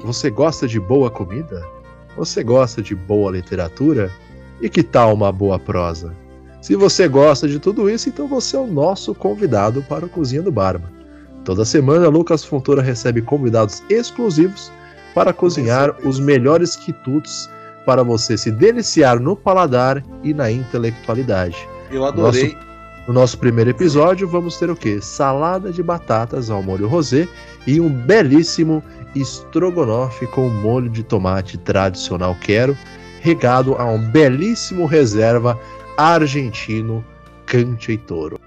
Você gosta de boa comida? Você gosta de boa literatura? E que tal uma boa prosa? Se você gosta de tudo isso, então você é o nosso convidado para o Cozinha do Barba. Toda semana, Lucas Fontoura recebe convidados exclusivos para cozinhar os melhores quitutes para você se deliciar no paladar e na intelectualidade. Eu adorei. Nosso, no nosso primeiro episódio, vamos ter o quê? Salada de batatas ao molho rosé e um belíssimo estrogonofe com molho de tomate tradicional quero, regado a um belíssimo reserva argentino Cante e Toro.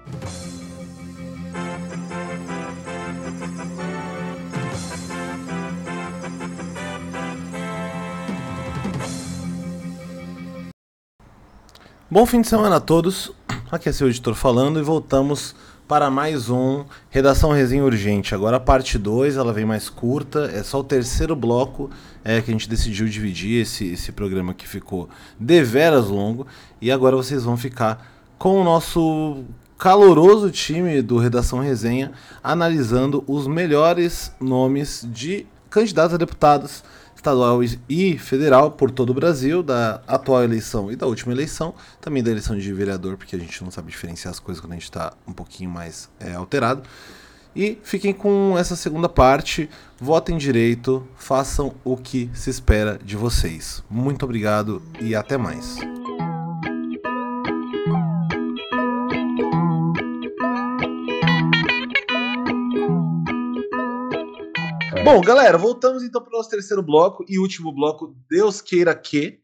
Bom fim de semana a todos. Aqui é seu editor falando e voltamos para mais um Redação Resenha Urgente. Agora a parte 2, ela vem mais curta, é só o terceiro bloco é, que a gente decidiu dividir esse, esse programa que ficou deveras longo. E agora vocês vão ficar com o nosso caloroso time do Redação Resenha analisando os melhores nomes de candidatos a deputados estadual e federal por todo o Brasil, da atual eleição e da última eleição, também da eleição de vereador, porque a gente não sabe diferenciar as coisas quando a gente está um pouquinho mais é, alterado. E fiquem com essa segunda parte, votem direito, façam o que se espera de vocês. Muito obrigado e até mais. Bom, galera, voltamos então para o nosso terceiro bloco e último bloco, Deus queira que.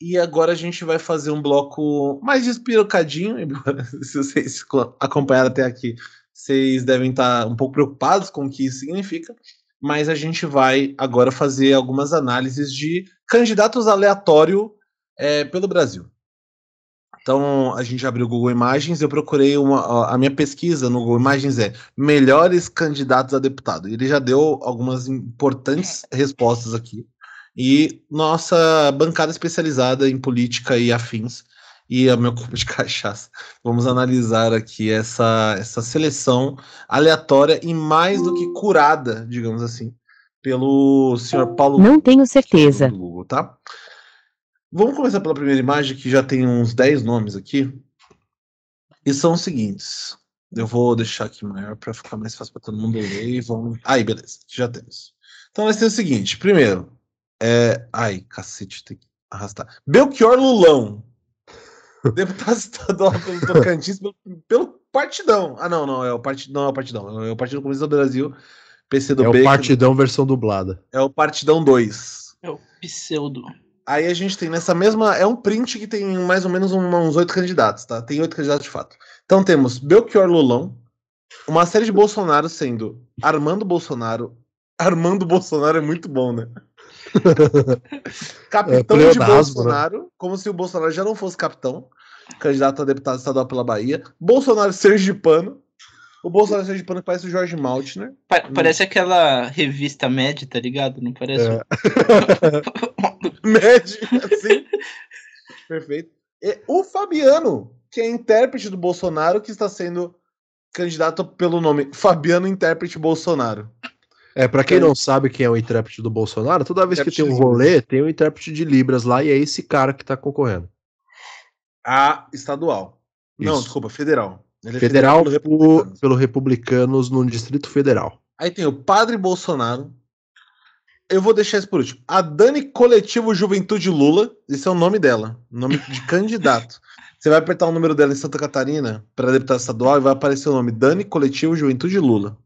E agora a gente vai fazer um bloco mais despirocadinho. Se vocês acompanharam até aqui, vocês devem estar um pouco preocupados com o que isso significa. Mas a gente vai agora fazer algumas análises de candidatos aleatórios é, pelo Brasil. Então a gente abriu o Google Imagens, eu procurei uma, a minha pesquisa no Google Imagens é melhores candidatos a deputado. Ele já deu algumas importantes respostas aqui. E nossa bancada especializada em política e afins e a meu copo de cachaça. Vamos analisar aqui essa, essa seleção aleatória e mais do que curada, digamos assim, pelo senhor Paulo. Não tenho certeza. Google, tá? Vamos começar pela primeira imagem, que já tem uns 10 nomes aqui. E são os seguintes. Eu vou deixar aqui maior para ficar mais fácil para todo mundo ler. E vamos... Aí, beleza, já temos. Então vai ser o seguinte: primeiro, é. Ai, cacete, tem que arrastar. Belchior Lulão. Deputado estadual pelo Tocantins pelo, pelo Partidão. Ah, não, não, é o Partidão, não é o Partidão. É o Partido Comunista do Brasil, PC do É o Partidão versão dublada. É o Partidão 2. É o pseudo. Aí a gente tem nessa mesma. É um print que tem mais ou menos uns oito candidatos, tá? Tem oito candidatos de fato. Então temos Belchior Lulão, uma série de Bolsonaro sendo Armando Bolsonaro. Armando Bolsonaro é muito bom, né? capitão é, de né? Bolsonaro, né? como se o Bolsonaro já não fosse capitão, candidato a deputado estadual pela Bahia. Bolsonaro Sergipano, o Bolsonaro seja de pano que parece o Jorge Maltner. Pa parece hum. aquela revista Mad, tá ligado? Não parece? É. Mad, assim. Perfeito. E o Fabiano, que é intérprete do Bolsonaro, que está sendo candidato pelo nome Fabiano Intérprete Bolsonaro. É, para quem é. não sabe quem é o intérprete do Bolsonaro, toda vez que tem um rolê, tem um intérprete de Libras lá e é esse cara que tá concorrendo. A estadual. Isso. Não, desculpa, federal. Ele é federal, federal pelo, Republicanos. pelo Republicanos no Distrito Federal. Aí tem o Padre Bolsonaro. Eu vou deixar isso por último. A Dani Coletivo Juventude Lula. Esse é o nome dela. Nome de candidato. Você vai apertar o número dela em Santa Catarina para deputado estadual e vai aparecer o nome Dani Coletivo Juventude Lula.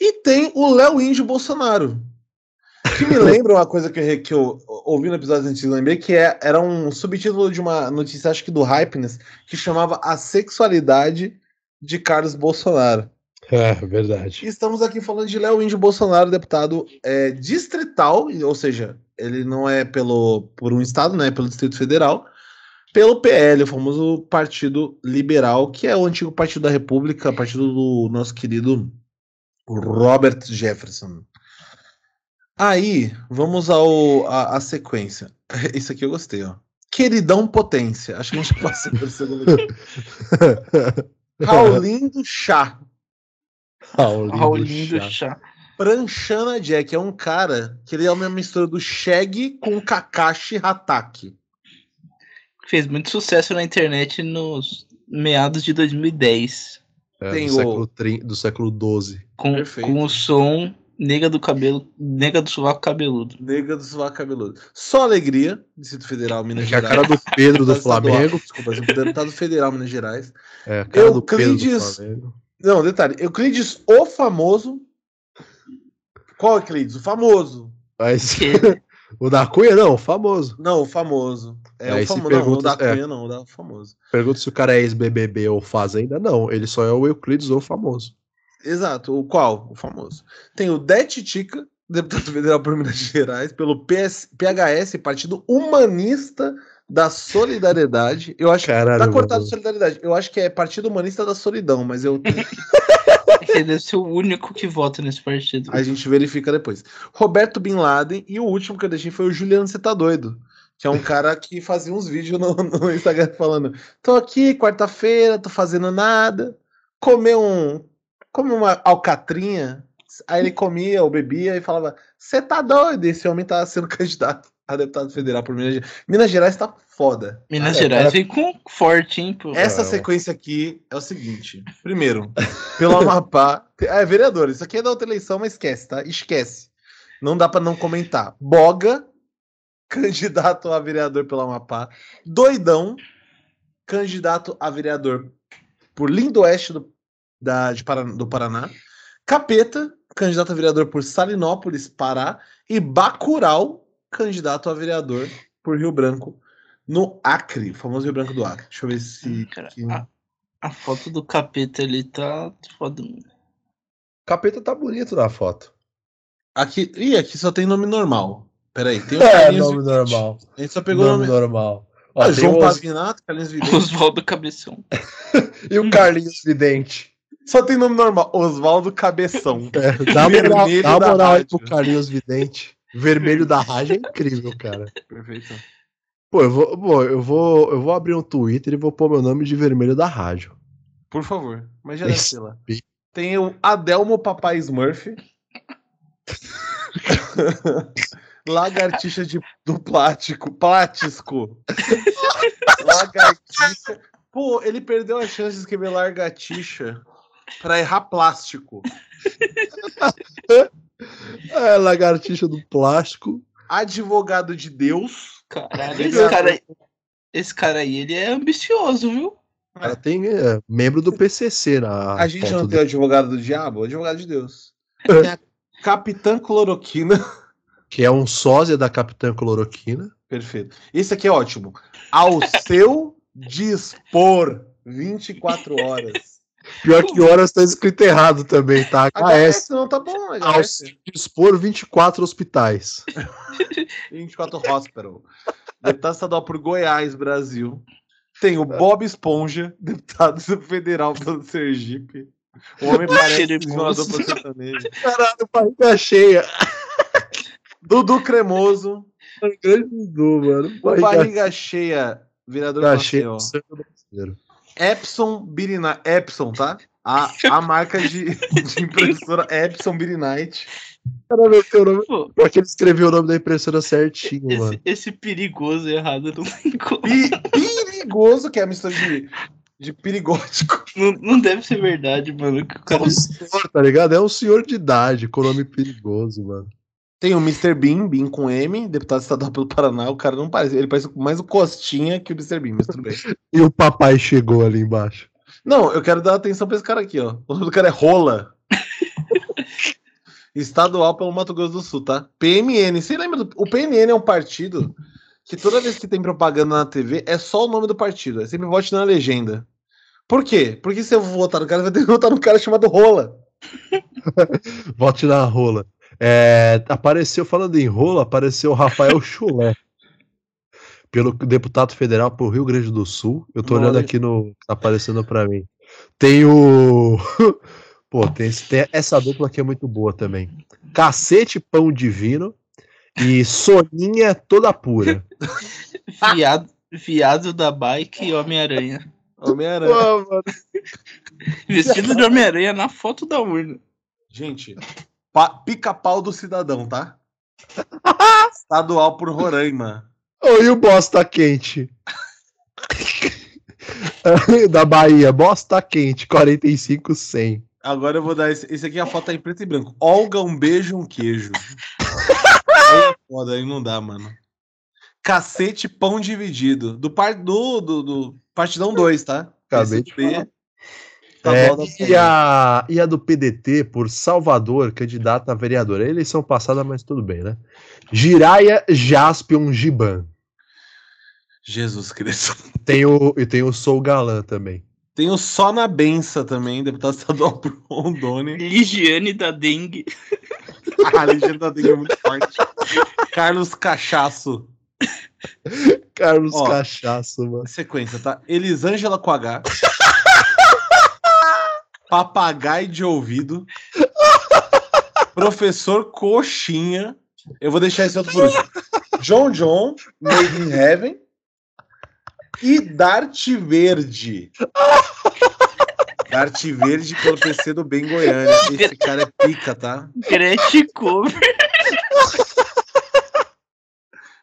e tem o Léo Índio Bolsonaro. Que me lembra uma coisa que eu, que eu ouvi no episódio antes, lembrei, que é, era um subtítulo de uma notícia, acho que do Hypeness, que chamava A Sexualidade de Carlos Bolsonaro. É, verdade. Estamos aqui falando de Léo Índio Bolsonaro, deputado é, distrital, ou seja, ele não é pelo por um estado, né, é pelo Distrito Federal, pelo PL, o famoso Partido Liberal, que é o antigo Partido da República, partido do nosso querido Robert Jefferson. Aí, vamos ao a, a, sequência. Isso aqui eu gostei, ó. Queridão Potência. Acho que a gente passa por segundo Raulindo Chá. Raulindo, Chá. Pranchana Jack é um cara que ele é uma mistura do Shag com Kakashi Hatake. Fez muito sucesso na internet nos meados de 2010. É, Tem do, o- século, trin- do século 12. Com, Perfeito. com o som Nega do cabelo. Nega do sovaco cabeludo. Nega do sovaco cabeludo. Só alegria, Distrito Federal, Minas é a Gerais. cara do Pedro do Deputado estadual, Flamengo. Desculpa, deputado federal, Minas Gerais. É, a cara do Pedro do Flamengo. Não, detalhe. Euclides, o famoso. Qual Euclides? O famoso. Mas o da Cunha, não, o famoso. Não, o famoso. É Aí o famoso. Não, o pergunta- da é. Cunha não, o da famoso. Pergunta se o cara é ex-BBB ou Fazenda. Não, ele só é o Euclides ou famoso. Exato. O qual? O famoso. Tem o Det Tica, deputado federal por Minas Gerais, pelo PS, PHS, Partido Humanista da Solidariedade. Eu acho Caralho, Tá cortado solidariedade. Eu acho que é Partido Humanista da Solidão, mas eu Ele deve ser o único que vota nesse partido. a gente verifica depois. Roberto Bin Laden e o último que eu deixei foi o Juliano Você Tá Doido, que é um cara que fazia uns vídeos no, no Instagram falando: tô aqui quarta-feira, tô fazendo nada, comer um, come uma alcatrinha. Aí ele comia ou bebia e falava: Você tá doido? Esse homem tá sendo candidato a deputado federal por Minas Gerais. Minas Gerais tá foda. Minas É, Gerais cara- vem com forte, hein, pô. Essa Não. sequência aqui é o seguinte. Primeiro, pelo Amapá. É, vereador, isso aqui é da outra eleição, mas esquece, tá? Esquece. Não dá pra não comentar. Boga, candidato a vereador pelo Amapá. Doidão, candidato a vereador por Lindo Oeste do, da, de Paraná, do Paraná. Capeta, candidato a vereador por Salinópolis, Pará. E Bacural, candidato a vereador por Rio Branco, no Acre, o famoso Rio Branco do Acre. Deixa eu ver se. Cara, aqui- a, a foto do capeta ali tá foda. Capeta tá bonito na foto. Aqui, ih, aqui só tem nome normal. Peraí, tem o É, Carlinhos nome Vidente. normal. A gente só pegou o nome nome. normal. Ó, Ah, João o Os- Pavinato, Carlinhos Vidente. Oswaldo Cabeção. E o Carlinhos Vidente. Só tem nome normal. Oswaldo Cabeção. É, dá moral, Vermelho dá da moral aí pro Carlinhos Vidente. Vermelho da rádio é incrível, cara. Perfeito. Pô, eu vou, pô, eu vou, eu vou abrir um Twitter e vou pôr meu nome de vermelho da rádio. Por favor. Mas já deve lá. Tem o Adelmo Papai Smurf. Lagartixa de, do plástico. Plástico. Lagartixa. Pô, ele perdeu a chance de escrever largatixa pra errar plástico. É, lagartixa do plástico. Advogado de Deus. Caralho, Ele esse é- cara, aí- esse cara aí, ele é ambicioso, viu? Ela tem é, membro do PCC na A gente não tem o advogado do diabo? O advogado de Deus. É. Tem a Capitã Cloroquina. que é um sósia da Capitã Cloroquina. Perfeito. Esse aqui é ótimo. Ao seu dispor. 24 horas. Pior que horas tá escrito errado também, tá? HS. HS não tá bom, Ao HS. seu dispor 24 hospitais. 24 Hospital. Deputado estadual por Goiás, Brasil. Tem o Bob Esponja, deputado federal pelo Sergipe. O homem parece violador por sertanejo. Caralho, barriga cheia. Dudu Cremoso. Grande Dudu, mano. O Barriga Cheia, vereador barriga cheia. do brasileiro. Epson Birinite. Epson, tá? A, a marca de, de impressora Epson Birinite. Caralho, tem o nome. Pô, Porque ele escreveu o nome da impressora certinho, esse, mano. esse perigoso errado não tem como. Pi- perigoso, que é a mistura de, de perigótico. Não, não deve ser verdade, mano. que o É cara- um senhor, tá ligado? É um senhor de idade, com nome perigoso, mano. Tem o Mr. Bean, Bean com M, deputado estadual pelo Paraná. O cara não parece. Ele parece mais o Costinha que o Mr. Bean, mas tudo bem. E o papai chegou ali embaixo. Não, eu quero dar atenção pra esse cara aqui, ó. O nome do cara é Rola. Estadual pelo Mato Grosso do Sul, tá? PMN. Você lembra do... O PMN é um partido que toda vez que tem propaganda na TV é só o nome do partido. É sempre vote na legenda. Por quê? Porque se eu votar no cara, vai ter que votar no cara chamado Rola. Vote na rola. É, apareceu, falando em rola, apareceu o Rafael Chulé. Pelo deputado federal por Rio Grande do Sul. Eu tô Olha. olhando aqui no. Tá aparecendo pra mim. Tem o. Pô, tem, esse- tem essa dupla que é muito boa também. Cacete Pão Divino e Soninha Toda Pura. Viado, viado da bike e Homem-Aranha. Homem-Aranha. Vestido de Homem-Aranha na foto da urna. Gente, Pica-pau do cidadão, tá? Estadual por Roraima. E o bosta quente? da Bahia, bosta quente, 45 100. Agora eu vou dar esse, esse aqui a foto tá em preto e branco. Olga, um beijo, um queijo. aí foda, aí não dá, mano. Cacete pão dividido. Do, par, do, do, do Partidão 2, tá? Acabei de falar. Tá é, e, a, e a do PDT por Salvador, candidata a vereadora. Eleição passada, mas tudo bem, né? Giraia Jaspion Giban. Jesus Cristo. Tem o, e tem o Sou Galã também. Tem o Só na Bença também, deputado estadual por Rondônia. Ligiane da Dengue. ah, Ligiane da Dengue é muito forte. Carlos Cachaço. Carlos Ó, Cachaço, mano. Sequência, tá? Elisângela com H. Papagaio de ouvido. Professor Coxinha. Eu vou deixar esse outro por último. John John, Made in Heaven. E Dart Verde. Dart Verde pelo PC do Bem Goiânia. Esse cara é pica, tá? Gretchen Cover.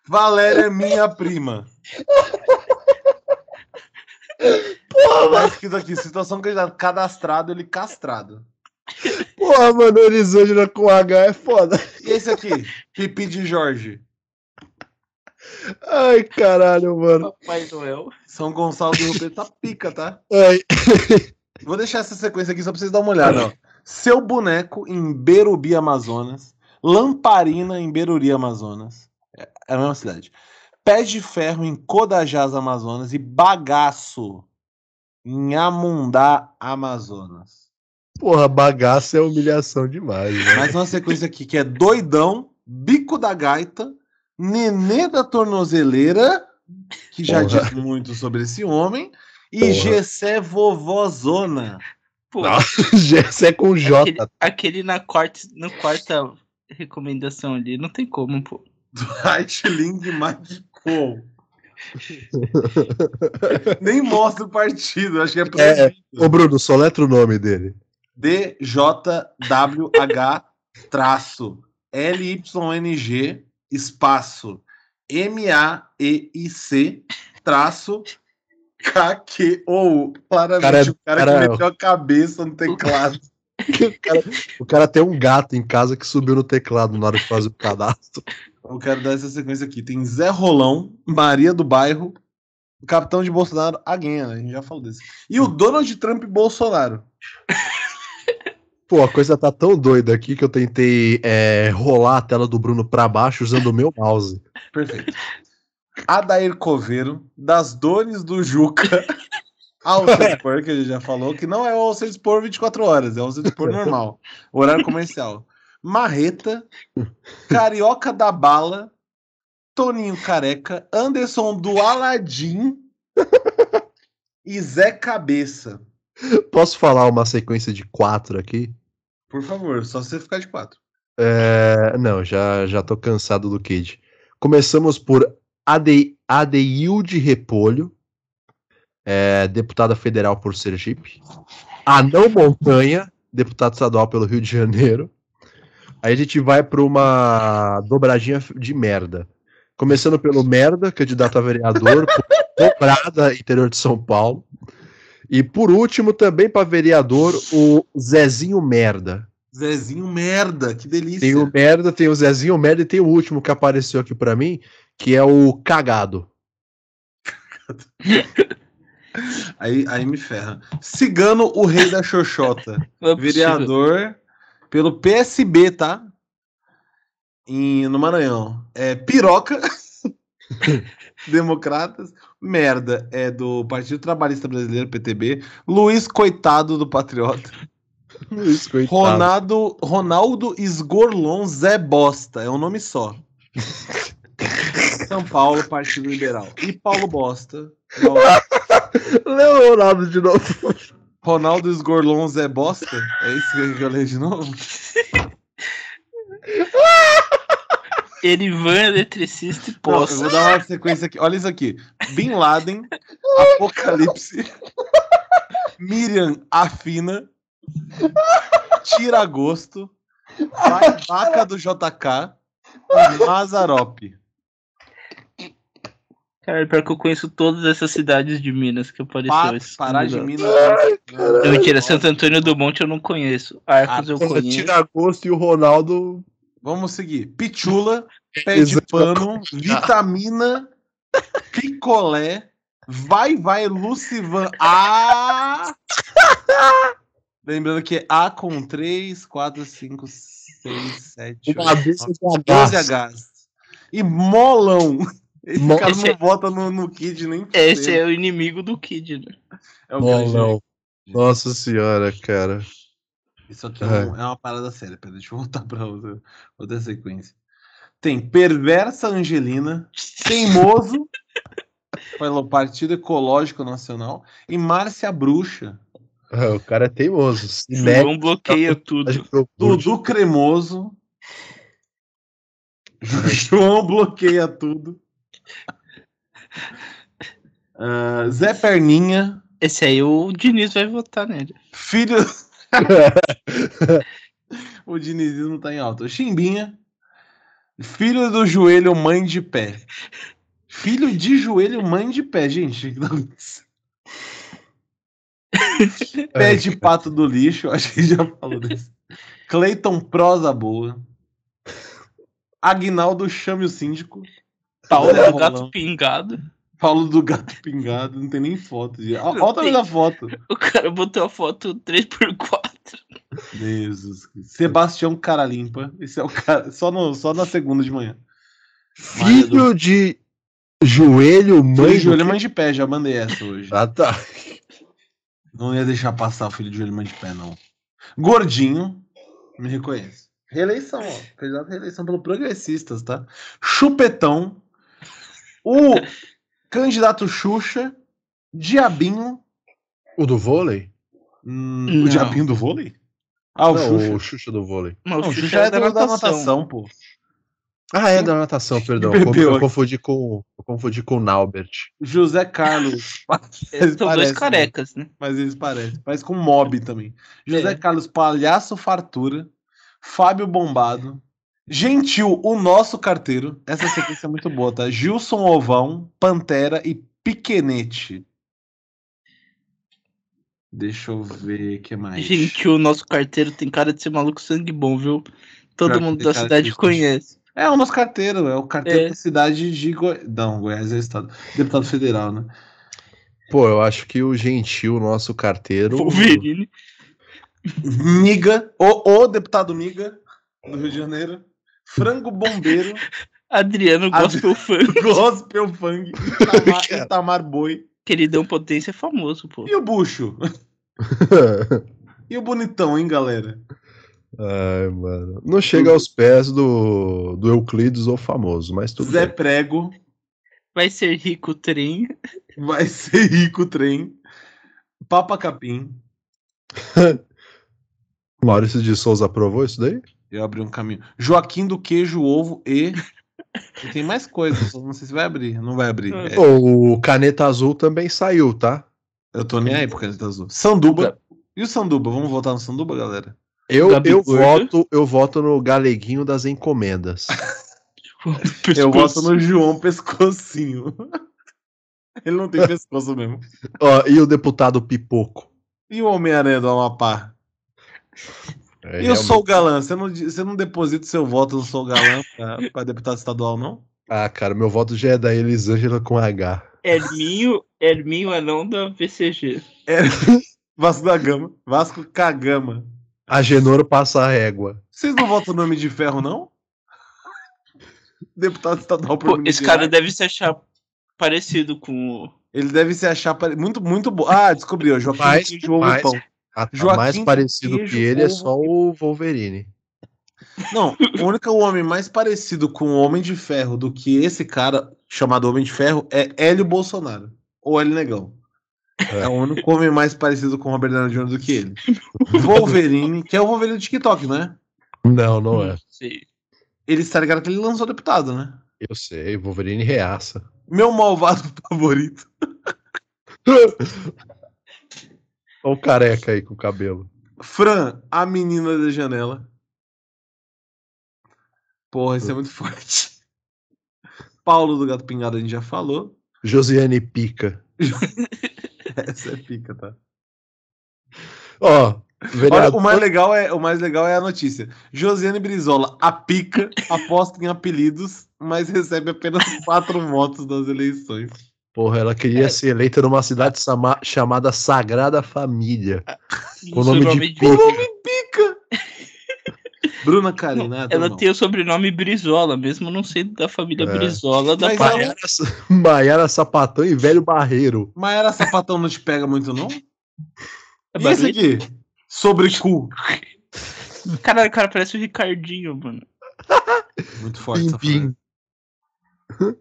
Valéria é minha prima. Porra, tá escrito aqui, situação cadastrado, ele castrado. Porra, mano, Elisângela com H é foda. E esse aqui? Pipi de Jorge. Ai, caralho, mano. Papai Noel. São Gonçalo do Rio Preto tá pica, tá? Ai. Vou deixar essa sequência aqui só pra vocês darem uma olhada, ó. Seu boneco em Berubi, Amazonas. Lamparina em Beruri, Amazonas. É, é a mesma cidade. Pés de Ferro em Codajás, Amazonas. E Bagaço em Amundá, Amazonas. Porra, bagaço é humilhação demais. Né? Mais uma sequência aqui que é Doidão, Bico da Gaita, Nenê da Tornozeleira, que já Porra. diz muito sobre esse homem, e Porra. Gessé Vovozona. Gessé com J. Aquele, aquele, na quarta, no quarta recomendação ali, não tem como, pô. Dwight Ling Magicou. Nem mostra o partido, acho que é por é, Ô Bruno, soletra o nome dele. DJWH traço LYNG espaço M-A-E-I-C traço K-Q-O. Claramente cara, o cara, cara, que meteu a cabeça no teclado. o, cara, o cara tem um gato em casa que subiu no teclado na hora de fazer o cadastro. Eu quero dar essa sequência aqui. Tem Zé Rolão, Maria do Bairro, o capitão de Bolsonaro, a né? A gente já falou desse. E o Donald Trump Bolsonaro. Pô, a coisa tá tão doida aqui que eu tentei é, rolar a tela do Bruno para baixo usando o meu mouse. Perfeito. Adair Coveiro, das dores do Juca. Alcedispor, que a gente já falou, que não é o Alcedispor 24 horas, é o Alcedispor normal, horário comercial. Marreta, Carioca da Bala, Toninho Careca, Anderson do Aladim e Zé Cabeça. Posso falar uma sequência de quatro aqui? Por favor, só você ficar de quatro. É, não, já, já tô cansado do Kid. Começamos por Ade, Adeilde Repolho, é, deputada federal por Sergipe. Anão Montanha, deputado estadual pelo Rio de Janeiro. Aí a gente vai para uma dobradinha de merda. Começando pelo merda, candidato a vereador, dobrada, interior de São Paulo. E por último, também para vereador, o Zezinho Merda. Zezinho Merda, que delícia. Tem o Merda, tem o Zezinho Merda e tem o último que apareceu aqui para mim, que é o Cagado. aí, aí me ferra. Cigano, o rei da Xoxota. É vereador pelo PSB, tá? Em, no Maranhão. É Piroca, Democratas. Merda é do Partido Trabalhista Brasileiro, PTB. Luiz Coitado do Patriota. Luiz Coitado. Ronaldo, Ronaldo Esgorlon Zé Bosta. É um nome só. São Paulo, Partido Liberal. E Paulo Bosta. Leu o Ronaldo de novo. Ronaldo Esgorlon Zé Bosta? É isso que eu leio de novo? Erivan, eletricista e poça. eu vou dar uma sequência aqui. Olha isso aqui. Bin Laden, Apocalipse, Miriam Afina, Tira Agosto, Vai vaca do JK e Mazarop. Cara, pior que eu conheço todas essas cidades de Minas que apareceu. Pa Pará de. Minas. Não, mentira, Santo Antônio do Monte eu não conheço. Arcos eu conheço. Tiragosto e o Ronaldo. Vamos seguir. Pichula, pé de pano, vitamina, picolé, vai, vai, Lucivan. Ah! Lembrando que é A com 3, 4, 5, 6, 7, Uma 8, dúzia 9, de 12 Hs. Hs. E molão. Esse Mo- cara Esse não é- vota no, no Kid nem Esse fudendo. é o inimigo do Kid, né? É o grande- Bolão. Nossa senhora, cara. Isso aqui é, um- é uma parada séria. Pera, deixa eu voltar pra outra, outra sequência. Tem Perversa Angelina, Teimoso, pelo Partido Ecológico Nacional, e Márcia Bruxa, Ah, O cara é teimoso. João bloqueia tudo. pro Dudu Cremoso, João bloqueia tudo, Ah, Zé Perninha, Esse aí o Diniz vai votar nele. filho. o dinizismo tá em alta. Chimbinha, filho do joelho, mãe de pé. Filho de joelho, mãe de pé, gente. Pé de pato do lixo, acho que já falou desse. Cleiton Prosa Boa. Agnaldo chame o síndico. Paulo Zé do Gato. Pingado. Paulo do Gato Pingado, não tem nem foto. gente. Olha o tamanho da foto. O cara botou a foto 3x4. Jesus. Sebastião Cara Limpa. Esse é o cara. Só, no, só na segunda de manhã. Filho de joelho, mãe. De joelho, mãe de pé, já mandei essa hoje. Ah, tá. Não ia deixar passar o filho de joelho, mãe de pé, não. Gordinho, me reconhece. Reeleição, ó. Candidato à reeleição pelo Progressistas, tá? Chupetão. O candidato Xuxa. Diabinho. O do vôlei? Hum, Não. o Diabinho do vôlei? Ah, o Não, Xuxa. o Xuxa do vôlei. Não, Não, o Xuxa é da natação, pô. Ah, é da natação, perdão. Eu confundi com, eu confundi com o Naubert. José Carlos. Eles são dois Parece, né? carecas, né? Mas eles parecem. Parece com mob também. José É. Carlos Palhaço Fartura. Fábio Bombado. Gentil, o nosso carteiro. Essa sequência é muito boa, tá? Gilson Ovão, Pantera e Piquenete. Deixa eu ver o que mais. Gente, o nosso carteiro tem cara de ser maluco sangue bom, viu? Todo mundo da cidade de- conhece. É o nosso carteiro, é o carteiro É. da cidade de Goiás. Não, Goiás é o estado. Deputado federal, né? Pô, eu acho que o Gentil, nosso carteiro. Wolverine. Miga, o, o deputado Miga, do Rio de Janeiro. Frango Bombeiro. Adriano Gospel Funk. Gospel Fang, Itamar, Itamar Boi. Queridão Potência é famoso, pô. E o Bucho? E o bonitão, hein, galera? Ai, mano. Não chega aos pés do, do Euclides ou famoso, mas tudo Zé bem. Prego, Vai ser rico o trem. vai ser rico o trem. Papa Capim. Maurício de Souza aprovou isso daí? Eu abri um caminho. Joaquim do Queijo, Ovo e. e tem mais coisas, só não sei se vai abrir. Não vai abrir. É, O Caneta Azul também saiu, tá? eu tô nem aí por causa azul. Sanduba. E o Sanduba? Vamos votar no Sanduba, galera? Eu, Gabi eu, voto, eu voto no Galeguinho das Encomendas. Eu voto no João Pescocinho. Ele não tem pescoço mesmo. Ó, e o deputado Pipoco? E o Homem-Aranha do Amapá? É, E eu realmente- sou o galã. Você não, você não deposita seu voto no Sou Galã pra, pra deputado estadual, não? Ah, cara, meu voto já é da Elisângela com H. Herminho, Herminho Anão da VCG. É Vasco da Gama. Vasco Cagama. A Genoro passa a régua. Vocês não votam no Nome de Ferro, não? Deputado estadual por Pô, Minas esse cara deve se achar parecido com o. Ele deve se achar pare- muito, muito bom. Ah, descobriu. Joaquim Mais- Queijo Ovo mais- Pão. A, a Joaquim mais do parecido Queijo, que ele é só o Wolverine. Não, o único homem mais parecido com o Homem de Ferro do que esse cara, chamado Homem de Ferro, é Hélio Bolsonaro. Ou Hélio Negão. É o único homem mais parecido com o Robert Downey Jr. do que ele. Wolverine, que é o Wolverine do TikTok, né? Não, não é. Sei. Ele está ligado que ele lançou deputado, né? Eu sei, Wolverine reaça. Meu malvado favorito. Olha o careca aí com o cabelo. Fran, a menina da janela. Porra, isso é muito forte. Paulo do Gato Pingado a gente já falou. Josiane Pica. Essa é pica, tá? Ó, Olha, o mais legal é o mais legal é a notícia. Josiane Brizola, a pica, aposta em apelidos, mas recebe apenas quatro votos das eleições. Porra, ela queria ser eleita numa cidade sama- chamada Sagrada Família. Com o Seu nome de de- O nome pica! Bruna Karina, Ela não. tem o sobrenome Brizola, mesmo não sendo da família É. Brizola da Mas pai. ela- Maiara, Maiara Sapatão e Velho Barreiro. Maera Sapatão não te pega muito, não? É E esse aqui? Sobre cu. Caralho, o cara parece o Ricardinho, mano. Muito forte Bim. Bim.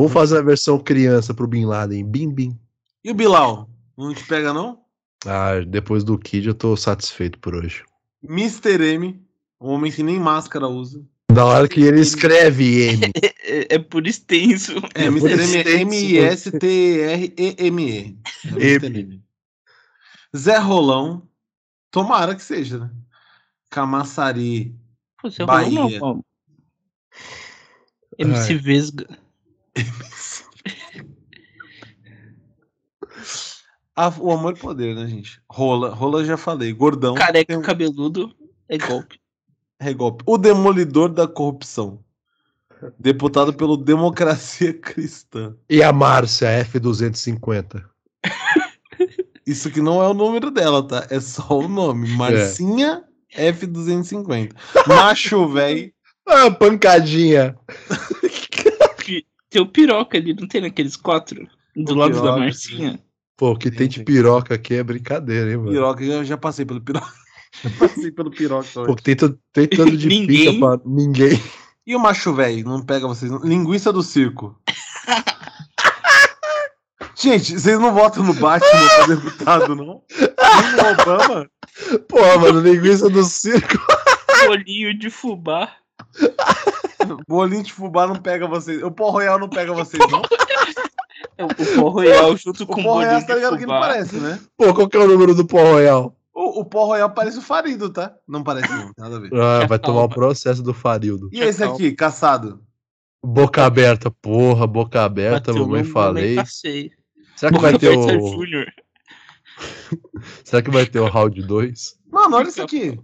Vamos fazer a versão criança pro Bin Laden. Bim Bim. E o Bilal? Não te pega, não? Ah, depois do Kid eu tô satisfeito por hoje. Mr. M, um homem que nem máscara usa. Da hora que ele escreve M. É, é por extenso. É, É, Mr. M é M-I-S-T-R-E-M-E. É Mr. M. M. Zé Rolão, tomara que seja, né? Camaçari. Pô, você Bahia. não, pô. MC Vesga. Ah, o amor e poder, né, gente? Rola, Rola já falei. Gordão. Careca tem cabeludo é golpe. é golpe. O demolidor da corrupção. Deputado pelo Democracia Cristã. E a Márcia F250. Isso que não é o número dela, tá? É só o nome. Marcinha F250. Macho, véi. Ah, pancadinha. Tem o piroca ali, não tem naqueles quatro? Do O lado da piroca, Marcinha. Pô, o que tem de piroca aqui é brincadeira, hein, mano? Piroca, eu já passei pelo piroca. Já passei pelo piroca Pô, tem, tanto- tem tanto de Ninguém. pica pra ninguém. E o macho velho? Não pega vocês. não? Linguiça do circo. Gente, vocês não votam no Batman pra deputado, não? Nem no Obama? Pô, mano, linguiça do circo. Bolinho de fubá. Bolinho de fubá não pega vocês. O pó royal não pega vocês, não? É o pó royal junto O com o pó royal bolinho tá ligado que não parece, né? Pô, qual que é o número do pó royal? O, o pó royal parece o farido, tá? Não parece, não. Tem nada a ver. Ah, vai tomar o processo do Farildo. E esse aqui, caçado? Boca aberta, porra, boca aberta, Bateu mamãe falei. Cacei. Será que vai ter o. Júnior. Será que vai ter o round 2? Mano, olha isso aqui.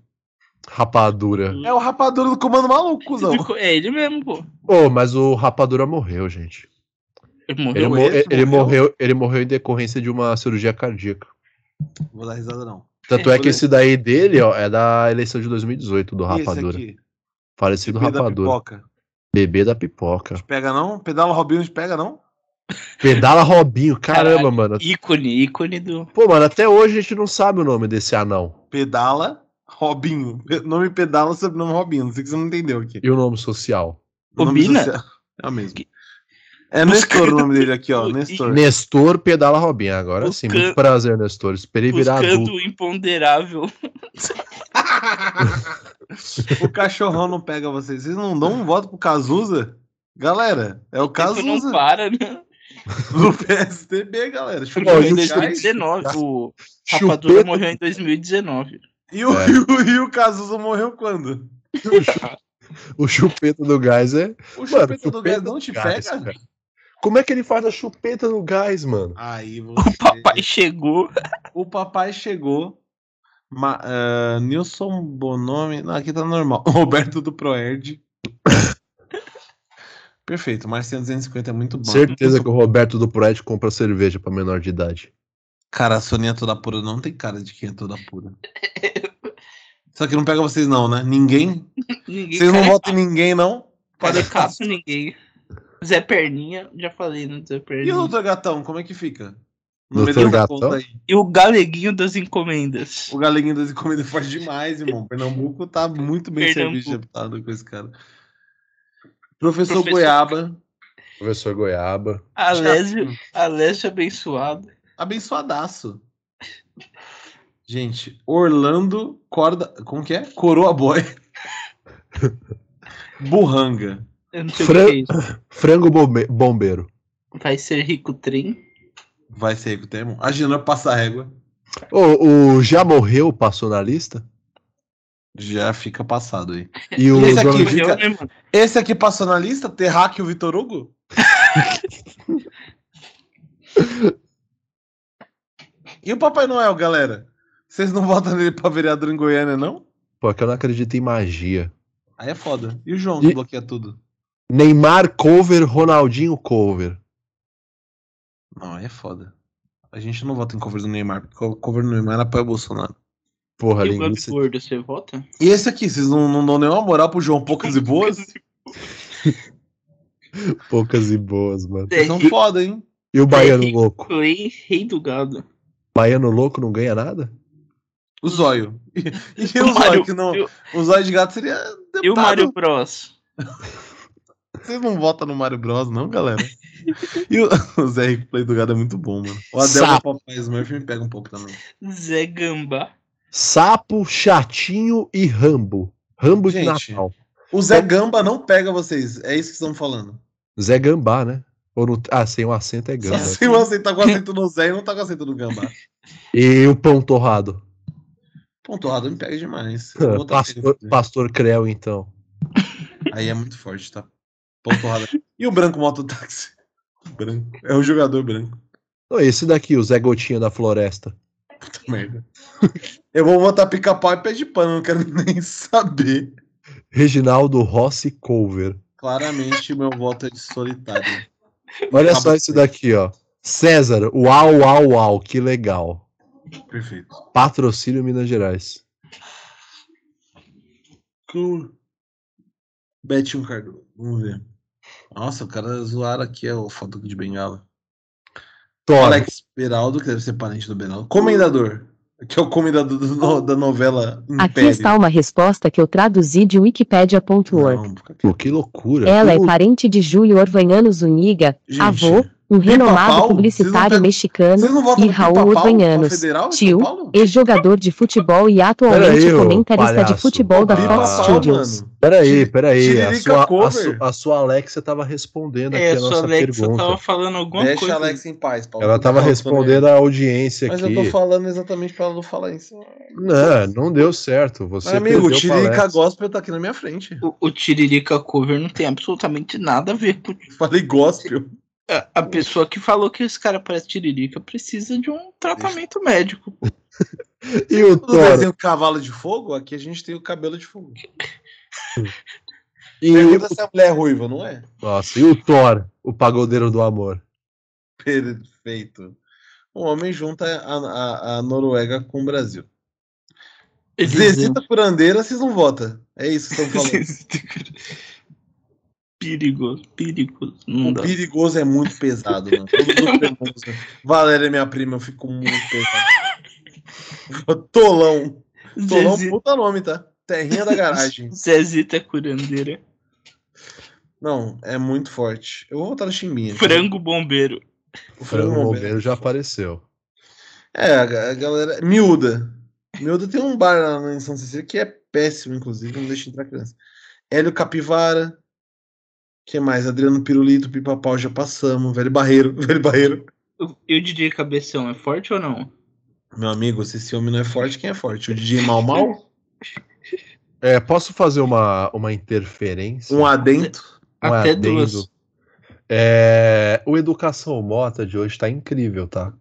Rapadura. É o rapadura do comando maluco, cuzão. Ficou- É ele mesmo, pô. Pô, mas o Rapadura morreu, gente. Ele Ele, morreu. mo- esse ele morreu? morreu, ele morreu em decorrência de uma cirurgia cardíaca. Vou dar risada, não. Tanto é que Olha. esse daí dele, ó, é da eleição de 2018 do E esse Rapadura. aqui? Falecido Bebê da Rapadura. pipoca. Bebê da pipoca. Te pega não? Pedala Robinho te pega não? Pedala Robinho, caramba, Caralho. mano. Ícone, ícone do. Pô, mano, até hoje a gente não sabe o nome desse anão. Pedala Robinho. Nome Pedala, sobrenome Robinho. Não sei que você não entendeu aqui. E o nome social. Social- É o mesmo. É Nestor o nome dele aqui, ó. Nestor. Nestor Pedala Robinho. Agora sim, Buscando- muito prazer, Nestor. Esperei virar Buscando adulto. imponderável. o cachorrão não pega vocês. Vocês não dão um voto pro Cazuza? Galera, é o Depois não Cazuza para, né? do PSDB, galera. Morreu em e o 2019. O Rapadura Chupeta, morreu em 2019. E o, É. e o, e o Cazuza morreu quando? o chupeta do gás é. O Mano, chupeta do gás chupeta não te gás, pega? cara. Como é que ele faz a chupeta no gás, mano? Aí O você... papai chegou. O papai chegou. Ma, ah, Nilson Bonomi. Não, aqui tá normal. Roberto do Proerd. Perfeito. Marcinha 250 é muito bom. Certeza que o Roberto do Proed compra cerveja pra menor de idade. Cara, a Soninha toda pura não tem cara de quem é toda pura. Só que não pega vocês, não, né? Ninguém? Ninguém Vocês não votam em ninguém, não? Pode caço ninguém. Zé Perninha, já falei, né? Zé E Perninha. o doutor Gatão, como é que fica? Doutor me deu uma Gatão? conta aí. E o galeguinho das encomendas. O Galeguinho das Encomendas é forte demais, irmão. Pernambuco tá muito bem Pernambuco. servido deputado com esse cara. Professor, Professor- Goiaba. Professor Goiaba. Alésio, Alésio abençoado. Abençoadaço. Gente, Orlando Corda. Como que é? Coroa Boy. Burranga. Eu não sei Fran- o que é isso. Frango bombe- bombeiro. Vai ser rico trem. Vai ser aí que o termo. A Gina passa régua. Ô, o já morreu passou na lista? Já fica passado aí. E o Esse aqui João- fica- né? Esse aqui passou na lista? Terraque e o Vitor Hugo? e o Papai Noel, galera? Vocês não votam nele pra vereador em Goiânia, não? Pô, que eu não acredito em magia. Aí é foda. E o João, E- que bloqueia tudo? Neymar cover, Ronaldinho cover. Não, aí é foda. A gente não vota em cover do Neymar, porque o cover do Neymar apoia o Bolsonaro. Porra, E o linguiça. Gabigordo, você vota? E esse aqui, vocês não, não dão nenhuma moral pro João Poucas e Boas? Poucas e boas, mano. Vocês são foda, hein? E o Baiano É, Louco? Rei, rei do gado. Baiano Louco não ganha nada? O Zóio. E, e O o Zóio, Mário- que não. e o- Zóio de gato seria. Deputado. E o Mario Bros? Vocês não votam no Mario Bros, não, galera? E o, o Zé Rico Play do Gado é muito bom, mano. O Adel Sapo. Papai Smurf me pega um pouco também. Zé Gambá. Sapo, Chatinho e Rambo. Rambo de Gente. Natal. O Zé Gamba não pega vocês. É isso que estão falando. Zé Gambá, né? Ou no... Ah, sem o acento é Só Gamba. se você tá com acento no Zé e não tá com acento no Gambá. E o Pão Torrado? Pontuado me pega demais. Pastor. Pastor Creu, então. Aí é muito forte, tá? Pontuado. E o branco mototáxi? Branco. É o jogador branco. Esse daqui, o Zé Gotinha da Floresta. Puta merda. Eu vou botar pica-pau e pé de pano, não quero nem saber. Reginaldo Rossi Cover. Claramente, meu voto é de solitário. Olha só esse daqui, ó. César, uau, uau, uau, que legal. Perfeito. Patrocínio Minas Gerais. Cool. Betinho Cardoso. Vamos ver. Nossa, o cara zoaram aqui é o foto de bengala. Thor, Alex Beraldo, que deve ser parente do Beraldo. Comendador. Que é o comendador do no- da novela Aqui Império. está uma resposta que eu traduzi de wikipedia.org. Que loucura. Ela é Que lou- parente de Júlio Orvanhano Zuniga, Gente, avô, um renomado publicitário pegam- mexicano e Raul Orbanhanos, tio, ex-jogador de futebol e atualmente comentarista de futebol da Fox Studios. mano. Peraí, peraí. A sua, a, cover. su- a sua Alexa tava respondendo aqui É, a sua nossa Alexa pergunta. tava falando alguma Deixa coisa. a Alex em paz, Paulo. Ela Eu tô tava falando respondendo a audiência Mas aqui. eu tô falando exatamente pra ela não falar isso. Não, não deu certo. Você Mas, amigo, o Tiririca Alexa. Gospel tá aqui na minha frente. O, o Tiririca Cover não tem absolutamente nada a ver com. Falei gospel. A, a pessoa que falou que esse cara parece Tiririca precisa de um tratamento médico. pô. E o Thor? desenho Cavalo de Fogo, aqui a gente tem o cabelo de fogo. E, Pergunta se a mulher é ruiva, não é? nossa, e o Thor, o pagodeiro do amor? Perfeito. O homem junta a, a, a Noruega com o Brasil. Zezita Curandeira, vocês não votam. É isso que estão falando. perigoso, perigoso. Não O dá. perigoso é muito pesado, mano. Valéria é minha prima, eu fico muito pesado. Tolão. Tolão, Zezita, puta nome, tá? Terrinha da garagem. Zezita Curandeira. Não, é muito forte. Eu vou votar no Chimbinha. Frango bombeiro. O Frango Bombeiro. Bombeiro já apareceu. É, a galera. Miúda. Miúda tem um bar lá em São Cecília que é péssimo, inclusive, não deixa entrar criança. Hélio Capivara. Que mais? Adriano Pirulito, Pipa-Pau, já passamos. Velho Barreiro. Velho Barreiro. E o DJ Cabeção é forte ou não? Meu amigo, se esse homem não é forte, quem é forte? O DJ Mal Mal? É, posso fazer uma, uma interferência? Um adento? Um Até adendo? duas. É, o Educação Mota de hoje tá incrível, tá?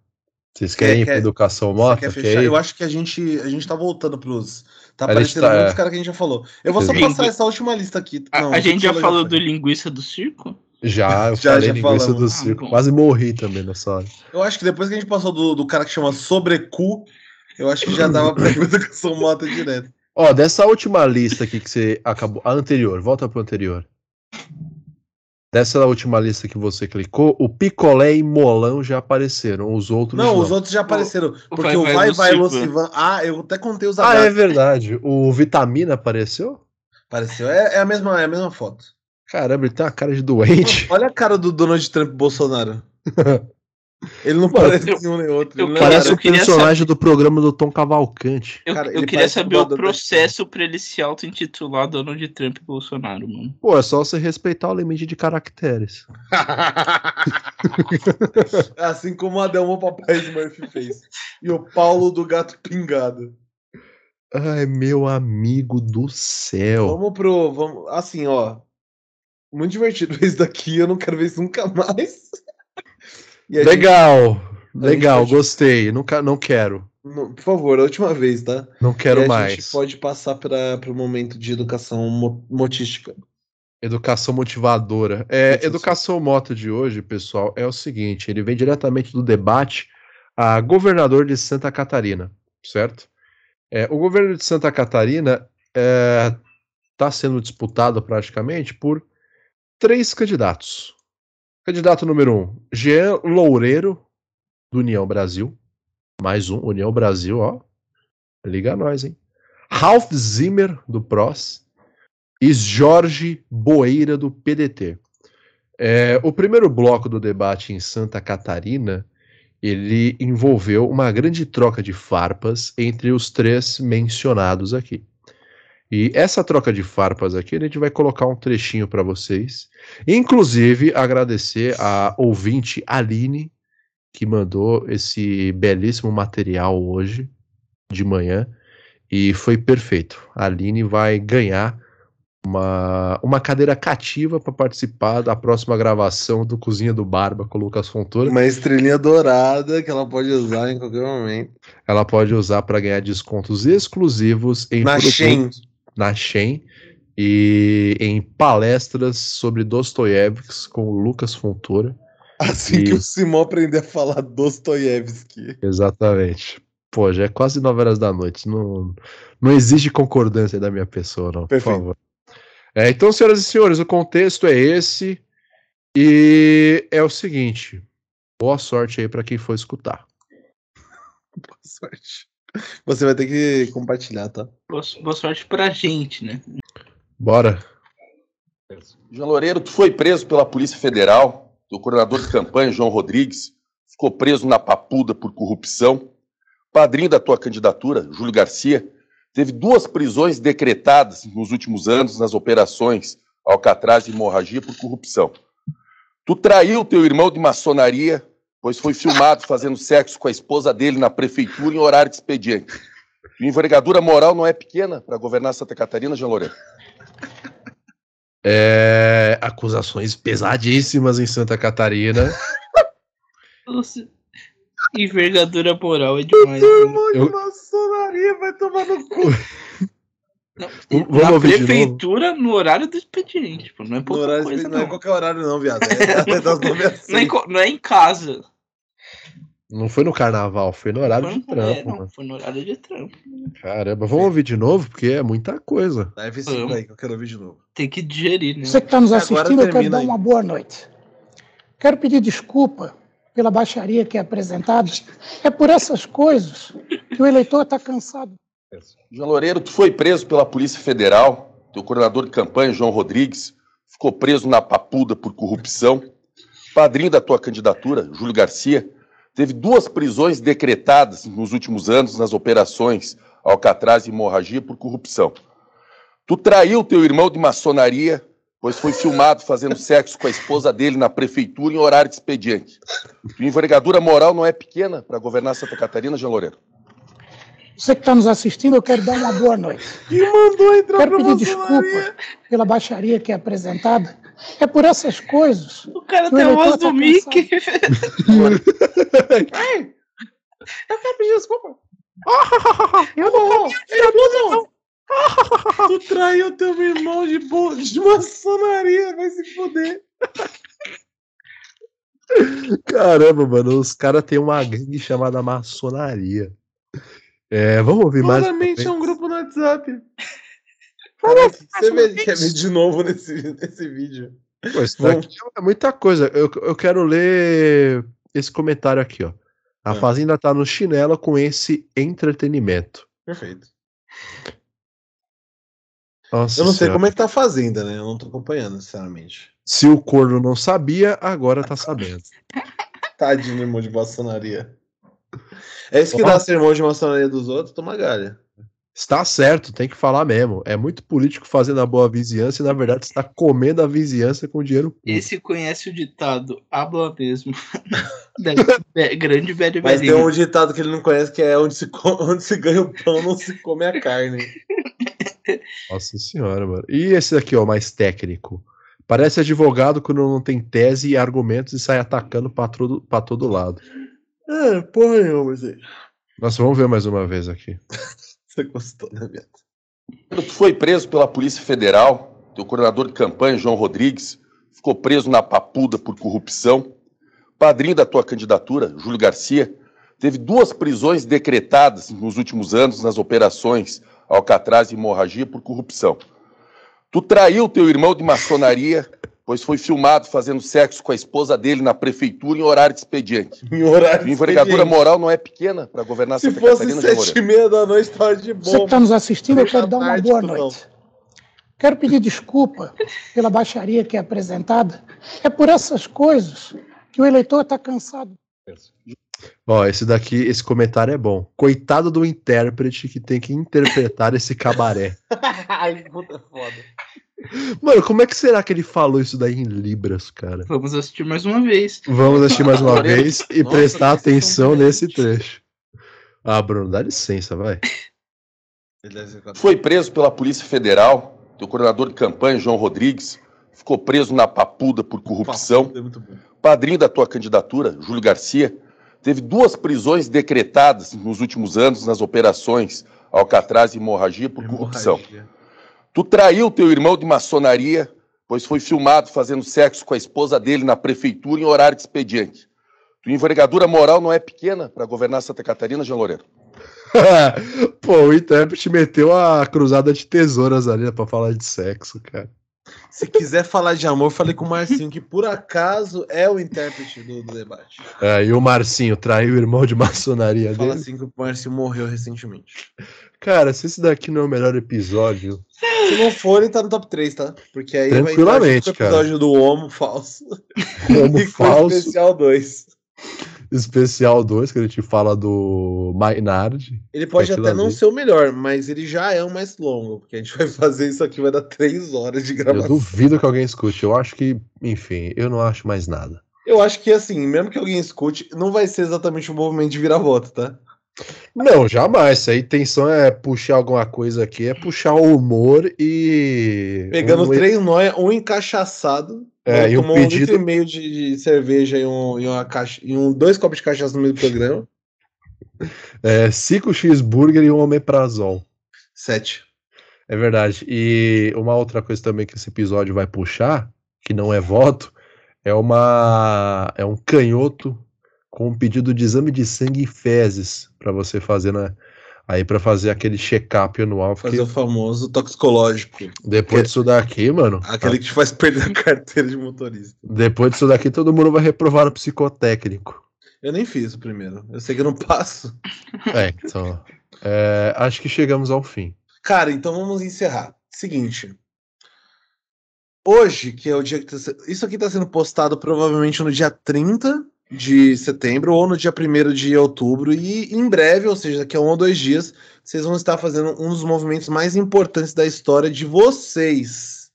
Vocês querem ir quer- pro Educação Você Mota? quer Quer fechar? ir? Eu acho que a gente, a gente tá voltando pros. Tá A aparecendo tá- muitos é. caras que a gente já falou. Eu vou só passar essa última lista aqui. A, Não, a o gente já falou do foi. linguiça do circo? Já, eu Já, falei já linguiça falamos. do Ah, circo. bom. Quase morri também nessa hora. Eu acho que depois que a gente passou do, do cara que chama Sobrecu, eu acho que já dava pra ir pra educação mota direto. Ó, dessa última lista aqui que você acabou. A anterior, volta pro anterior. Dessa última lista que você clicou, o picolé e molão já apareceram. Os outros Não, não. os outros já apareceram. o porque Vai o Vai Vai Vai Lucivan. Lucivan. Ah, eu até contei os Ah, é verdade. O Vitamina apareceu? Apareceu. É, é a mesma, é a mesma foto. Caramba, ele tem uma cara de doente. Olha a cara do Donald Trump e Bolsonaro. Ele não Mano, parece eu- nenhum nem outro. eu Ele não Parece é- o personagem do programa do Tom Cavalcante. Eu, Cara, eu ele queria saber o Donald processo pra ele se auto-intitular Donald Trump e Bolsonaro, mano. Pô, é só você respeitar o limite de caracteres. assim como o Adelmo Papai Smurf fez. E o Paulo do Gato Pingado. Ai, meu amigo do céu. Vamos pro. Vamos, assim, ó. Muito divertido ver isso daqui, eu não quero ver isso nunca mais. A Legal, gente legal, gostei. Nunca, não quero. não, por favor, a última vez, tá? Não quero e a mais. gente pode passar para o momento de educação mo- motística. Educação motivadora. É, Motivação. educação moto de hoje, pessoal, é o seguinte: ele vem diretamente do debate a governador de Santa Catarina, certo? É, o governo de Santa Catarina está sendo disputado praticamente por três candidatos. Candidato número um, Jean Loureiro, do União Brasil. Mais um, União Brasil, ó. Liga a nós, hein? Ralph Zimmer, do PROS e Jorge Boeira do PDT. É, o primeiro bloco do debate em Santa Catarina ele envolveu uma grande troca de farpas entre os três mencionados aqui. E essa troca de farpas aqui, a gente vai colocar um trechinho para vocês. Inclusive, agradecer a ouvinte Aline, que mandou esse belíssimo material hoje, de manhã, e foi perfeito. A Aline vai ganhar uma, uma cadeira cativa para participar da próxima gravação do Cozinha do Barba com o Lucas Fontoura. Uma estrelinha dourada que ela pode usar em qualquer momento. Ela pode usar para ganhar descontos exclusivos em Na produtos-. Na Shen e em palestras sobre Dostoiévski com o Lucas Fontoura. Assim E- que o Simão aprender a falar Dostoiévski. Exatamente. Pô, já é quase 9 horas da noite. Não, não exige concordância da minha pessoa, não. Perfeito. Por favor. É, então, senhoras e senhores, o contexto é esse. E é o seguinte. Boa sorte aí para quem for escutar. Boa sorte. Você vai ter que compartilhar, tá? Boa, boa sorte pra gente, né? Bora. João Loureiro, tu foi preso pela Polícia Federal. O coordenador de campanha, João Rodrigues, ficou preso na papuda por corrupção. Padrinho da tua candidatura, Júlio Garcia, teve duas prisões decretadas nos últimos anos nas operações Alcatraz e hemorragia por corrupção. Tu traiu teu irmão de maçonaria, pois foi filmado fazendo sexo com a esposa dele na prefeitura em horário de expediente. Tua envergadura moral não é pequena para governar Santa Catarina, João Loureiro. É, acusações pesadíssimas em Santa Catarina. Nossa, envergadura moral é demais. né? Irmão de Eu- maçonaria vai tomar no cu. Não, Vamos na ouvir prefeitura, no horário do expediente, pô, não é pouca coisa, não. não é qualquer horário, não, viado. É, é das nove às Não é, não é em casa. Não foi no carnaval, foi no horário Foi, de no- é, trampo. não, mano. foi no horário de trampo. Caramba, vamos ouvir de novo, porque é muita coisa. Deve Vamos. aí, que eu quero ouvir de novo. Tem que digerir, né? Você que está nos assistindo, eu quero dar aí. uma boa noite. Quero pedir desculpa pela baixaria que é apresentada. É por essas coisas que o eleitor está cansado. João Loureiro, tu foi preso pela Polícia Federal. Teu coordenador de campanha, João Rodrigues, ficou preso na papuda por corrupção. Padrinho da tua candidatura, Júlio Garcia, teve duas prisões decretadas nos últimos anos nas operações Alcatraz e hemorragia por corrupção. Tu traiu teu irmão de maçonaria, pois foi filmado fazendo sexo com a esposa dele na prefeitura em horário de expediente. Tua envergadura moral não é pequena para governar Santa Catarina, João Loureiro. Você que está nos assistindo, eu quero dar uma boa noite. Quem mandou entrar Quero pedir maçonaria? desculpa pela baixaria que é apresentada. É por essas coisas. O cara tem a voz tá do Mickey. Eu quero pedir desculpa. Eu não, eu não. Tu traiu teu irmão de, bo... de maçonaria, vai se foder. Caramba, mano, os caras têm uma gangue chamada maçonaria. É, vamos ouvir mais. uma Claramente é um grupo no WhatsApp. Caraca, você vê, quer ver de novo nesse, nesse vídeo. Pô, isso daqui é muita coisa. Eu, eu quero ler esse comentário aqui, ó. A Ah. Fazenda tá no chinelo com esse entretenimento. Perfeito. Nossa Eu não sei Senhora. como é que tá a Fazenda, né? Eu não tô acompanhando, sinceramente. Se o corno não sabia, agora tá sabendo. Tadinho, irmão de maçonaria. É isso que dá ser irmão de maçonaria dos outros, toma galha. Está certo, tem que falar mesmo. É muito político fazendo a boa vizinhança e, na verdade, está comendo a vizinhança com dinheiro público. Esse conhece o ditado, habla mesmo. da grande velho Mas tem um ditado que ele não conhece que é onde se, onde se ganha o pão, não se come a carne. Nossa senhora, mano. E esse aqui, ó, mais técnico. Parece advogado quando não tem tese e argumentos e sai atacando pra todo, pra todo lado. É, porra nenhuma, mas aí. Nossa, vamos ver mais uma vez aqui. Você gostou, né, Beto? Tu foi preso pela Polícia Federal, teu coordenador de campanha, João Rodrigues, ficou preso na papuda por corrupção. Padrinho da tua candidatura, Júlio Garcia, teve duas prisões decretadas nos últimos anos nas operações Alcatraz e Hemorragia por corrupção. Tu traiu teu irmão de maçonaria, pois foi filmado fazendo sexo com a esposa dele na prefeitura em horário de expediente. Em horário de envergadura moral não é pequena para governar Se Santa fosse Catarina, João sete e meia da noite, tava de Você que está nos assistindo, eu quero dar uma boa noite. Quero pedir desculpa pela baixaria que é apresentada. É por essas coisas que o eleitor está cansado. Ó, esse daqui, esse comentário é bom. Coitado do intérprete que tem que interpretar esse cabaré. Ai, puta foda. Mano, como é que será que ele falou isso daí em Libras, cara? Vamos assistir mais uma vez. Vamos assistir mais uma vez e Nossa, prestar atenção nesse trecho. Ah, Bruno, dá licença, vai. Capaz. Foi preso pela Polícia Federal, teu coordenador de campanha, João Rodrigues, ficou preso na papuda por corrupção. É. Padrinho da tua candidatura, Júlio Garcia, teve duas prisões decretadas nos últimos anos nas operações Alcatraz e Hemorragia por corrupção. Hemorragia. Tu traiu teu irmão de maçonaria, pois foi filmado fazendo sexo com a esposa dele na prefeitura em horário de expediente. Tua envergadura moral não é pequena para governar Santa Catarina, Jean Loureiro. Pô, o intérprete meteu a cruzada de tesouras ali né, pra falar de sexo, cara. Se quiser falar de amor, falei com o Marcinho, que por acaso é o intérprete do, do debate. É, e o Marcinho traiu o irmão de maçonaria Fala dele. assim que o Marcinho morreu recentemente. Cara, se esse daqui não é o melhor episódio, Se não for, ele tá no top 3, tá? Porque aí vai entrar o episódio do Homo falso. como e com o falso, especial 2. Especial 2, que a gente fala do Maynard. Ele pode até não ser o melhor, mas ele já é o mais longo, porque a gente vai fazer isso aqui, vai dar 3 horas de Eu gravação. duvido que alguém escute. Eu acho que, enfim, eu não acho mais nada. Eu acho que assim, mesmo que alguém escute, não vai ser exatamente um movimento de vira-voto, tá? Não, jamais. Se a intenção é puxar alguma coisa aqui, é puxar o humor e. Pegando um- três noia, um encaixaçado, É, né, e um tomou pedido- um litro e meio de, de cerveja e, um, e, uma caixa, e um, dois copos de cachaça no meio do programa. É, cinco cheeseburger e um omeprazol. Sete. É verdade. E uma outra coisa também que esse episódio vai puxar, que não é voto, é uma é um canhoto com um pedido de exame de sangue e fezes para você fazer na aí para fazer aquele check-up anual, Fazer o famoso toxicológico. depois disso daqui, mano, Aquele que te faz perder a carteira de motorista. depois disso daqui todo mundo vai reprovar o psicotécnico. Eu nem fiz o primeiro. Eu sei que eu não passo. É, então, é, acho que chegamos ao fim. Cara, então vamos encerrar. Seguinte. Hoje, que é o dia que tá Isso aqui tá sendo postado provavelmente no dia 30 de setembro ou no dia 1 de outubro. E em breve, ou seja, daqui a um ou dois dias, vocês vão estar fazendo um dos movimentos mais importantes da história de vocês.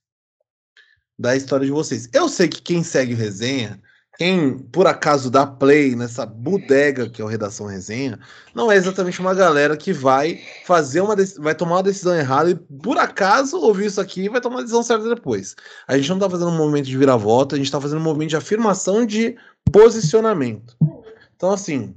Da história de vocês. Eu sei que quem segue resenha, quem por acaso dá play nessa bodega que é o Redação Resenha, não é exatamente uma galera que vai fazer uma vai tomar uma decisão errada e por acaso ouvir isso aqui vai tomar uma decisão certa depois. A gente não tá fazendo um movimento de vira-volta, a gente tá fazendo um movimento de afirmação de posicionamento. Então assim,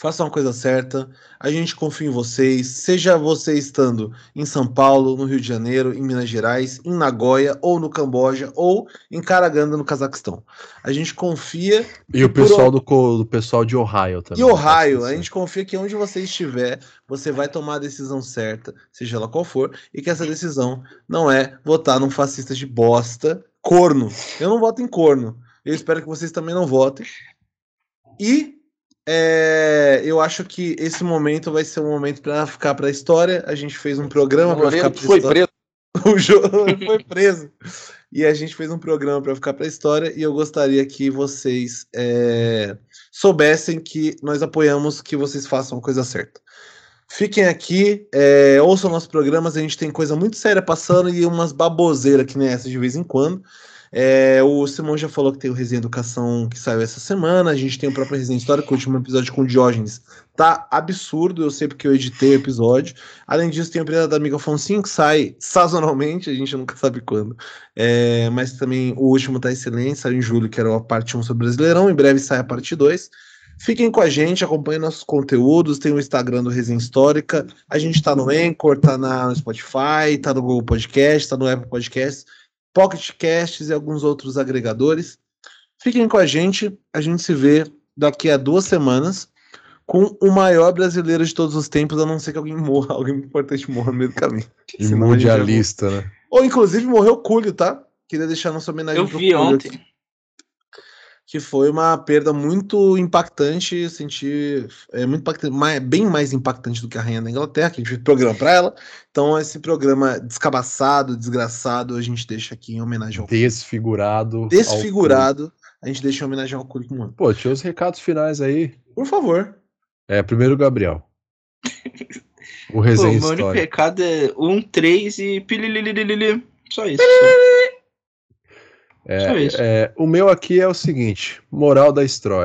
façam a coisa certa, a gente confia em vocês, seja você estando em São Paulo, no Rio de Janeiro, em Minas Gerais, em Nagoya ou no Camboja ou em Karaganda no Cazaquistão. A gente confia E o por pessoal do, co- do pessoal de Ohio também. e Ohio, a gente confia que onde você estiver, você vai tomar a decisão certa, seja ela qual for, e que essa decisão não é votar num fascista de bosta, corno. Eu não voto em corno. Eu espero que vocês também não votem. E é, eu acho que esse momento vai ser um momento para ficar para a história. A gente fez um programa para ficar tu foi história. preso. O Jô foi preso. E a gente fez um programa para ficar para a história e eu gostaria que vocês é, soubessem que nós apoiamos que vocês façam a coisa certa. Fiquem aqui, é, ouçam nossos programas, a gente tem coisa muito séria passando e umas baboseiras que nem essa de vez em quando. É, o Simão já falou que tem o Resenha Educação que saiu essa semana. A gente tem o próprio Resenha Histórica, o último episódio com o Diógenes. Tá absurdo, eu sei porque eu editei o episódio. Além disso, tem o Pirata da Amiga Foncinho, que sai sazonalmente, a gente nunca sabe quando. É, mas também o último tá excelente, saiu em julho, que era a parte 1 sobre Brasileirão. Em breve sai a parte 2. Fiquem com a gente, acompanhem nossos conteúdos, tem o Instagram do Resenha Histórica. A gente tá no Anchor, tá na, no Spotify, tá no Google Podcast, tá no Apple Podcast, Pocket Casts e alguns outros agregadores. Fiquem com a gente, a gente se vê daqui a duas semanas com o maior brasileiro de todos os tempos, a não ser que alguém morra, alguém importante morra no meio do caminho. E mundialista, né? Ou inclusive morreu o Cúlio, tá? Queria deixar nossa homenagem Eu pro vi Cúlio ontem. aqui, que foi uma perda muito impactante, eu senti é muito impactante, mais- bem mais impactante do que a Rainha da Inglaterra, que a gente fez programa pra ela. Então esse programa descabaçado, desgraçado, a gente deixa aqui em homenagem ao Desfigurado. ao desfigurado, a gente deixa em homenagem ao Cúlio Mano. Pô, tinha os recados finais aí. Por favor. É, primeiro o Gabriel. O Pô, resenha meu único recado é 1, 3 e pililililili. Só isso. Só isso. é, o meu aqui é o seguinte: moral da,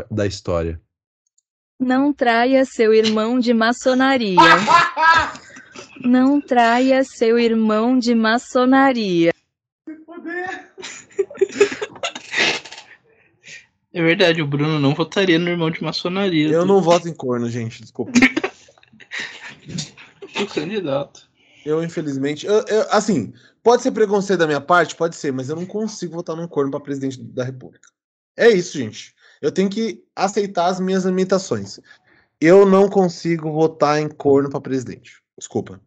da história. Não traia seu irmão de maçonaria. Não traia seu irmão de maçonaria. É verdade, o Bruno não votaria no irmão de maçonaria. Eu não voto em corno, gente, desculpa. O candidato. Eu, infelizmente, eu- eu- assim, pode ser preconceito da minha parte, pode ser, mas eu não consigo votar num corno para presidente da República. É isso, gente. Eu tenho que aceitar as minhas limitações. Eu não consigo votar em corno para presidente. Desculpa.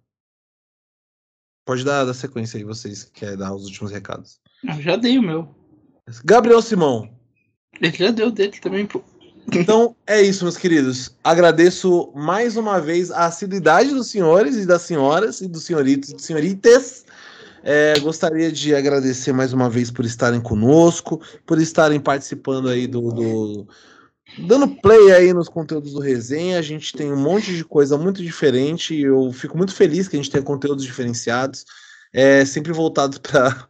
Pode dar, dar sequência aí, vocês que querem dar os últimos recados. Eu já dei o meu. Gabriel Simão. Ele já deu dele também, pô. Então é isso, meus queridos. Agradeço mais uma vez a assiduidade dos senhores e das senhoras e dos senhoritos e dos senhoritas. É, gostaria de agradecer mais uma vez por estarem conosco, por estarem participando aí do, do- dando play aí nos conteúdos do resenha. A gente tem um monte de coisa muito diferente. e Eu fico muito feliz que a gente tenha conteúdos diferenciados, é, sempre voltados para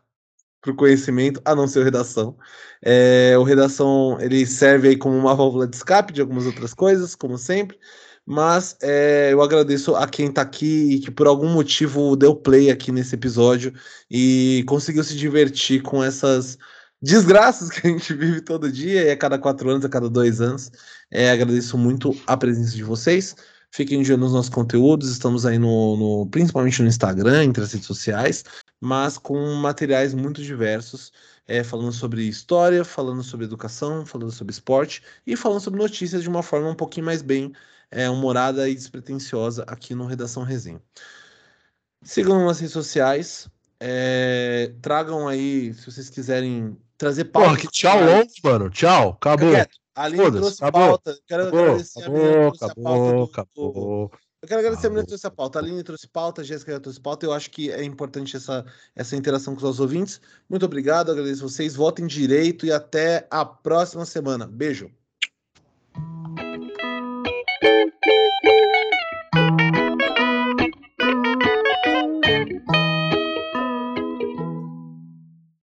o conhecimento, a não ser o redação. É, o redação ele serve aí como uma válvula de escape de algumas outras coisas, como sempre. Mas é, eu agradeço a quem tá aqui e que por algum motivo deu play aqui nesse episódio e conseguiu se divertir com essas desgraças que a gente vive todo dia, e a cada quatro anos, a cada dois anos. É, agradeço muito a presença de vocês. Fiquem de olho nos nossos conteúdos, estamos aí no, no- principalmente no Instagram, entre as redes sociais, mas com materiais muito diversos, é, falando sobre história, falando sobre educação, falando sobre esporte e falando sobre notícias de uma forma um pouquinho mais bem é, humorada e despretensiosa aqui no Redação Resenha. Sigam nas redes sociais, é, tragam aí, se vocês quiserem trazer pauta. Porra, que tchau longo, mano. Tchau. Acabou. Fica quieto. A Aline Foda-se, trouxe acabou. pauta. Quero Acabou, agradecer acabou, acabou, acabou. eu quero agradecer a Acabou. trouxe a pauta. A Aline trouxe pauta, a Jéssica já trouxe pauta. Eu acho que é importante essa, essa interação com os nossos ouvintes. Muito obrigado, agradeço vocês. Votem direito e até a próxima semana. Beijo.